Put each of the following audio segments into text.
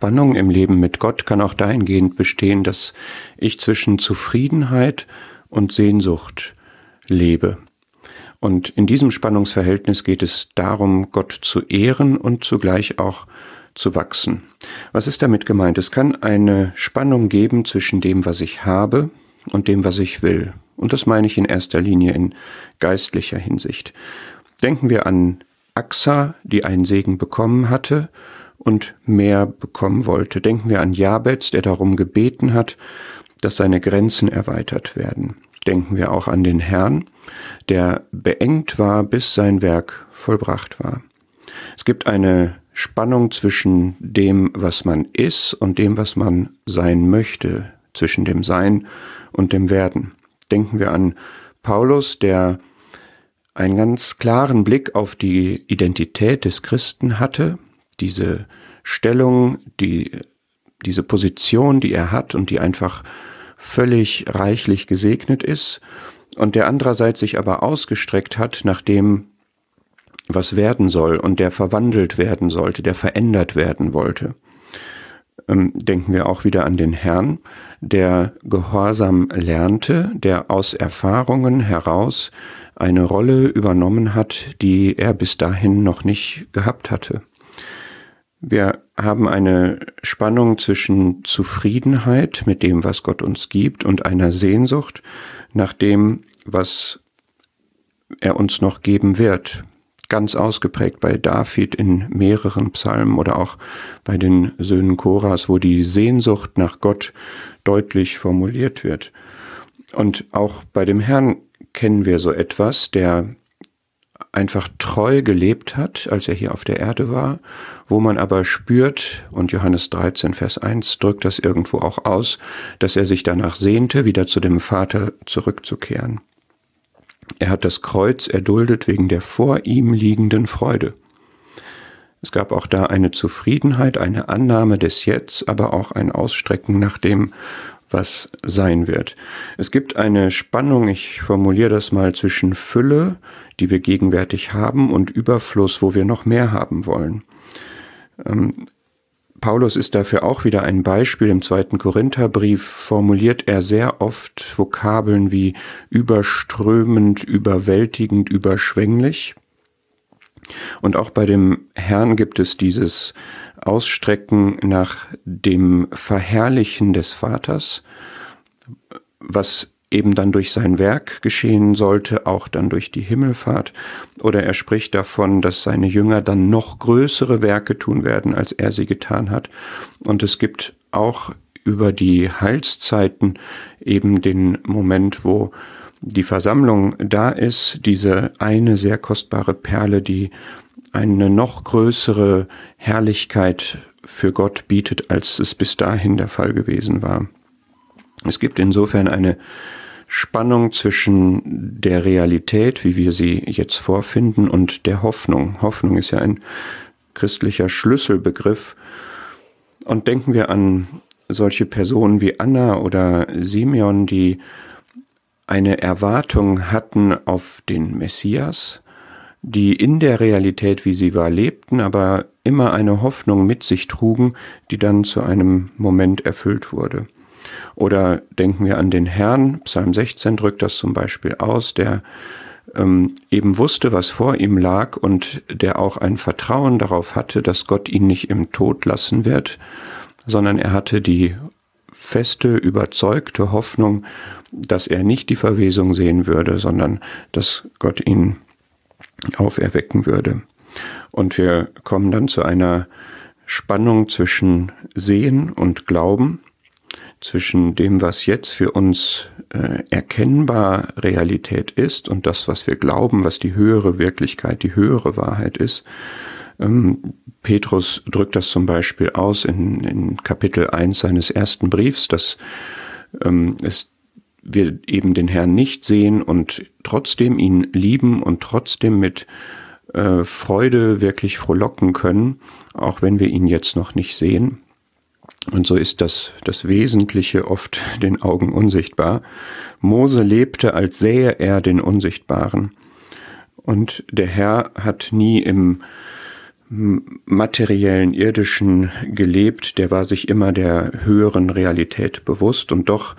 Spannung im Leben mit Gott kann auch dahingehend bestehen, dass ich zwischen Zufriedenheit und Sehnsucht lebe. Und in diesem Spannungsverhältnis geht es darum, Gott zu ehren und zugleich auch zu wachsen. Was ist damit gemeint? Es kann eine Spannung geben zwischen dem, was ich habe und dem, was ich will. Und das meine ich in erster Linie in geistlicher Hinsicht. Denken wir an Axa, die einen Segen bekommen hatte und mehr bekommen wollte. Denken wir an Jabez, der darum gebeten hat, dass seine Grenzen erweitert werden. Denken wir auch an den Herrn, der beengt war, bis sein Werk vollbracht war. Es gibt eine Spannung zwischen dem, was man ist und dem, was man sein möchte, zwischen dem Sein und dem Werden. Denken wir an Paulus, der einen ganz klaren Blick auf die Identität des Christen hatte, diese Stellung, die, diese Position, die er hat und die einfach völlig reichlich gesegnet ist, und der andererseits sich aber ausgestreckt hat nach dem, was werden soll und der verwandelt werden sollte, der verändert werden wollte. Ähm, denken wir auch wieder an den Herrn, der Gehorsam lernte, der aus Erfahrungen heraus eine Rolle übernommen hat, die er bis dahin noch nicht gehabt hatte. Wir haben eine Spannung zwischen Zufriedenheit mit dem, was Gott uns gibt, und einer Sehnsucht nach dem, was er uns noch geben wird. Ganz ausgeprägt bei David in mehreren Psalmen oder auch bei den Söhnen Koras, wo die Sehnsucht nach Gott deutlich formuliert wird. Und auch bei dem Herrn kennen wir so etwas, der einfach treu gelebt hat, als er hier auf der Erde war, wo man aber spürt, und Johannes 13, Vers 1 drückt das irgendwo auch aus, dass er sich danach sehnte, wieder zu dem Vater zurückzukehren. Er hat das Kreuz erduldet wegen der vor ihm liegenden Freude. Es gab auch da eine Zufriedenheit, eine Annahme des Jetzt, aber auch ein Ausstrecken nach dem, was sein wird. Es gibt eine Spannung, ich formuliere das mal, zwischen Fülle, die wir gegenwärtig haben, und Überfluss, wo wir noch mehr haben wollen. Ähm, Paulus ist dafür auch wieder ein Beispiel. Im zweiten Korintherbrief formuliert er sehr oft Vokabeln wie überströmend, überwältigend, überschwänglich. Und auch bei dem Herrn gibt es dieses Ausstrecken nach dem Verherrlichen des Vaters, was eben dann durch sein Werk geschehen sollte, auch dann durch die Himmelfahrt. Oder er spricht davon, dass seine Jünger dann noch größere Werke tun werden, als er sie getan hat. Und es gibt auch über die Heilszeiten eben den Moment, wo die Versammlung da ist, diese eine sehr kostbare Perle, die eine noch größere Herrlichkeit für Gott bietet, als es bis dahin der Fall gewesen war. Es gibt insofern eine Spannung zwischen der Realität, wie wir sie jetzt vorfinden, und der Hoffnung. Hoffnung ist ja ein christlicher Schlüsselbegriff. Und denken wir an solche Personen wie Anna oder Simeon, die eine Erwartung hatten auf den Messias, die in der Realität, wie sie war, lebten, aber immer eine Hoffnung mit sich trugen, die dann zu einem Moment erfüllt wurde. Oder denken wir an den Herrn, Psalm 16 drückt das zum Beispiel aus, der ähm, eben wusste, was vor ihm lag und der auch ein Vertrauen darauf hatte, dass Gott ihn nicht im Tod lassen wird, sondern er hatte die feste, überzeugte Hoffnung, dass er nicht die Verwesung sehen würde, sondern dass Gott ihn auferwecken würde. Und wir kommen dann zu einer Spannung zwischen Sehen und Glauben, zwischen dem, was jetzt für uns äh, erkennbar Realität ist und das, was wir glauben, was die höhere Wirklichkeit, die höhere Wahrheit ist. Ähm, Petrus drückt das zum Beispiel aus in, in Kapitel 1 seines ersten Briefs, dass ähm, es wir eben den Herrn nicht sehen und trotzdem ihn lieben und trotzdem mit äh, Freude wirklich frohlocken können, auch wenn wir ihn jetzt noch nicht sehen. Und so ist das, das Wesentliche oft den Augen unsichtbar. Mose lebte, als sähe er den Unsichtbaren. Und der Herr hat nie im materiellen, irdischen gelebt, der war sich immer der höheren Realität bewusst und doch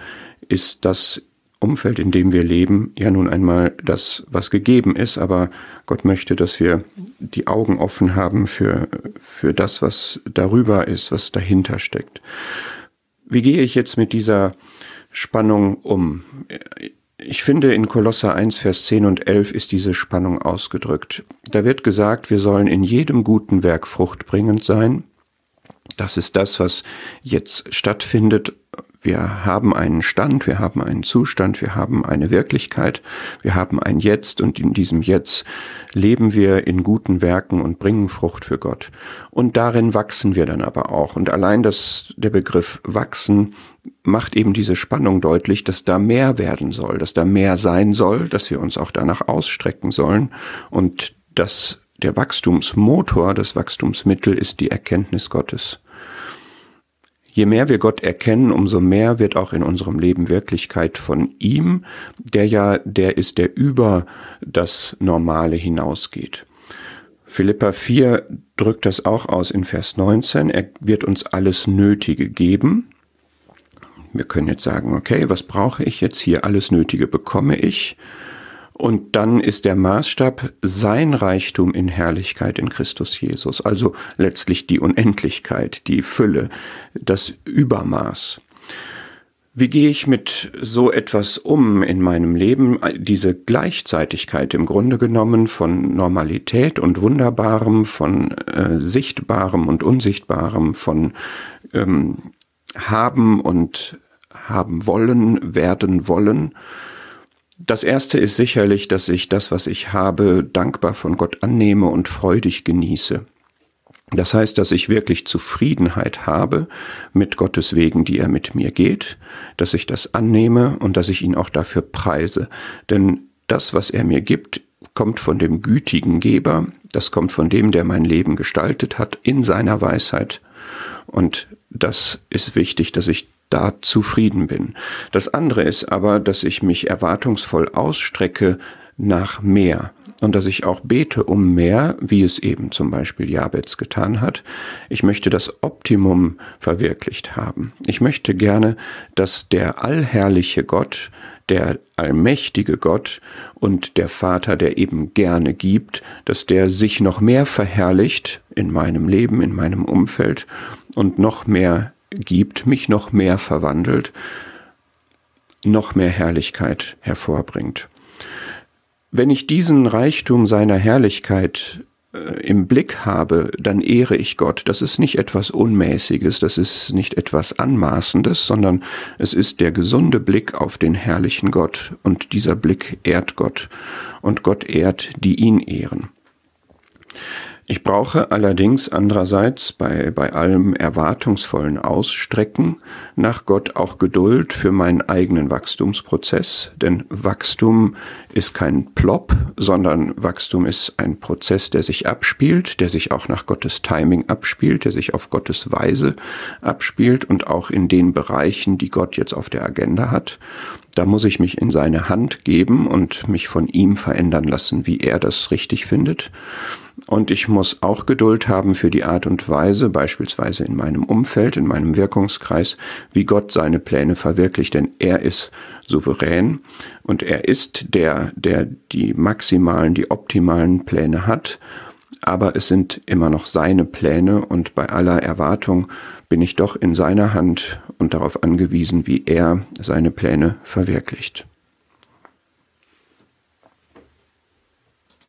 ist das Umfeld, in dem wir leben, ja nun einmal das, was gegeben ist, aber Gott möchte, dass wir die Augen offen haben für, für das, was darüber ist, was dahinter steckt. Wie gehe ich jetzt mit dieser Spannung um? Ich finde, in Kolosser 1, Vers 10 und 11 ist diese Spannung ausgedrückt. Da wird gesagt, wir sollen in jedem guten Werk fruchtbringend sein. Das ist das, was jetzt stattfindet wir haben einen Stand, wir haben einen Zustand, wir haben eine Wirklichkeit, wir haben ein Jetzt und in diesem Jetzt leben wir in guten Werken und bringen Frucht für Gott. Und darin wachsen wir dann aber auch. Und allein das, der Begriff wachsen macht eben diese Spannung deutlich, dass da mehr werden soll, dass da mehr sein soll, dass wir uns auch danach ausstrecken sollen und dass der Wachstumsmotor, das Wachstumsmittel ist die Erkenntnis Gottes. Je mehr wir Gott erkennen, umso mehr wird auch in unserem Leben Wirklichkeit von ihm, der ja der ist, der über das Normale hinausgeht. Philippa 4 drückt das auch aus in Vers 19. Er wird uns alles Nötige geben. Wir können jetzt sagen, okay, was brauche ich jetzt hier? Alles Nötige bekomme ich. Und dann ist der Maßstab sein Reichtum in Herrlichkeit in Christus Jesus, also letztlich die Unendlichkeit, die Fülle, das Übermaß. Wie gehe ich mit so etwas um in meinem Leben? Diese Gleichzeitigkeit im Grunde genommen von Normalität und Wunderbarem, von äh, Sichtbarem und Unsichtbarem, von ähm, haben und haben wollen, werden wollen das erste ist sicherlich, dass ich das, was ich habe, dankbar von Gott annehme und freudig genieße. Das heißt, dass ich wirklich Zufriedenheit habe mit Gottes Wegen, die er mit mir geht, dass ich das annehme und dass ich ihn auch dafür preise. Denn das, was er mir gibt, kommt von dem gütigen Geber, das kommt von dem, der mein Leben gestaltet hat, in seiner Weisheit. Und das ist wichtig, dass ich da zufrieden bin. Das andere ist aber, dass ich mich erwartungsvoll ausstrecke nach mehr und dass ich auch bete um mehr, wie es eben zum Beispiel Jabez getan hat. Ich möchte das Optimum verwirklicht haben. Ich möchte gerne, dass der allherrliche Gott, der allmächtige Gott und der Vater, der eben gerne gibt, dass der sich noch mehr verherrlicht in meinem Leben, in meinem Umfeld und noch mehr gibt, mich noch mehr verwandelt, noch mehr Herrlichkeit hervorbringt. Wenn ich diesen Reichtum seiner Herrlichkeit äh, im Blick habe, dann ehre ich Gott. Das ist nicht etwas Unmäßiges, das ist nicht etwas Anmaßendes, sondern es ist der gesunde Blick auf den herrlichen Gott. Und dieser Blick ehrt Gott. Und Gott ehrt, die ihn ehren. Ich brauche allerdings andererseits bei, bei allem erwartungsvollen Ausstrecken nach Gott auch Geduld für meinen eigenen Wachstumsprozess, denn Wachstum ist kein Plop, sondern Wachstum ist ein Prozess, der sich abspielt, der sich auch nach Gottes Timing abspielt, der sich auf Gottes Weise abspielt und auch in den Bereichen, die Gott jetzt auf der Agenda hat. Da muss ich mich in seine Hand geben und mich von ihm verändern lassen, wie er das richtig findet. Und ich muss auch Geduld haben für die Art und Weise, beispielsweise in meinem Umfeld, in meinem Wirkungskreis, wie Gott seine Pläne verwirklicht. Denn er ist souverän und er ist der, der die maximalen, die optimalen Pläne hat. Aber es sind immer noch seine Pläne und bei aller Erwartung bin ich doch in seiner Hand und darauf angewiesen, wie er seine Pläne verwirklicht.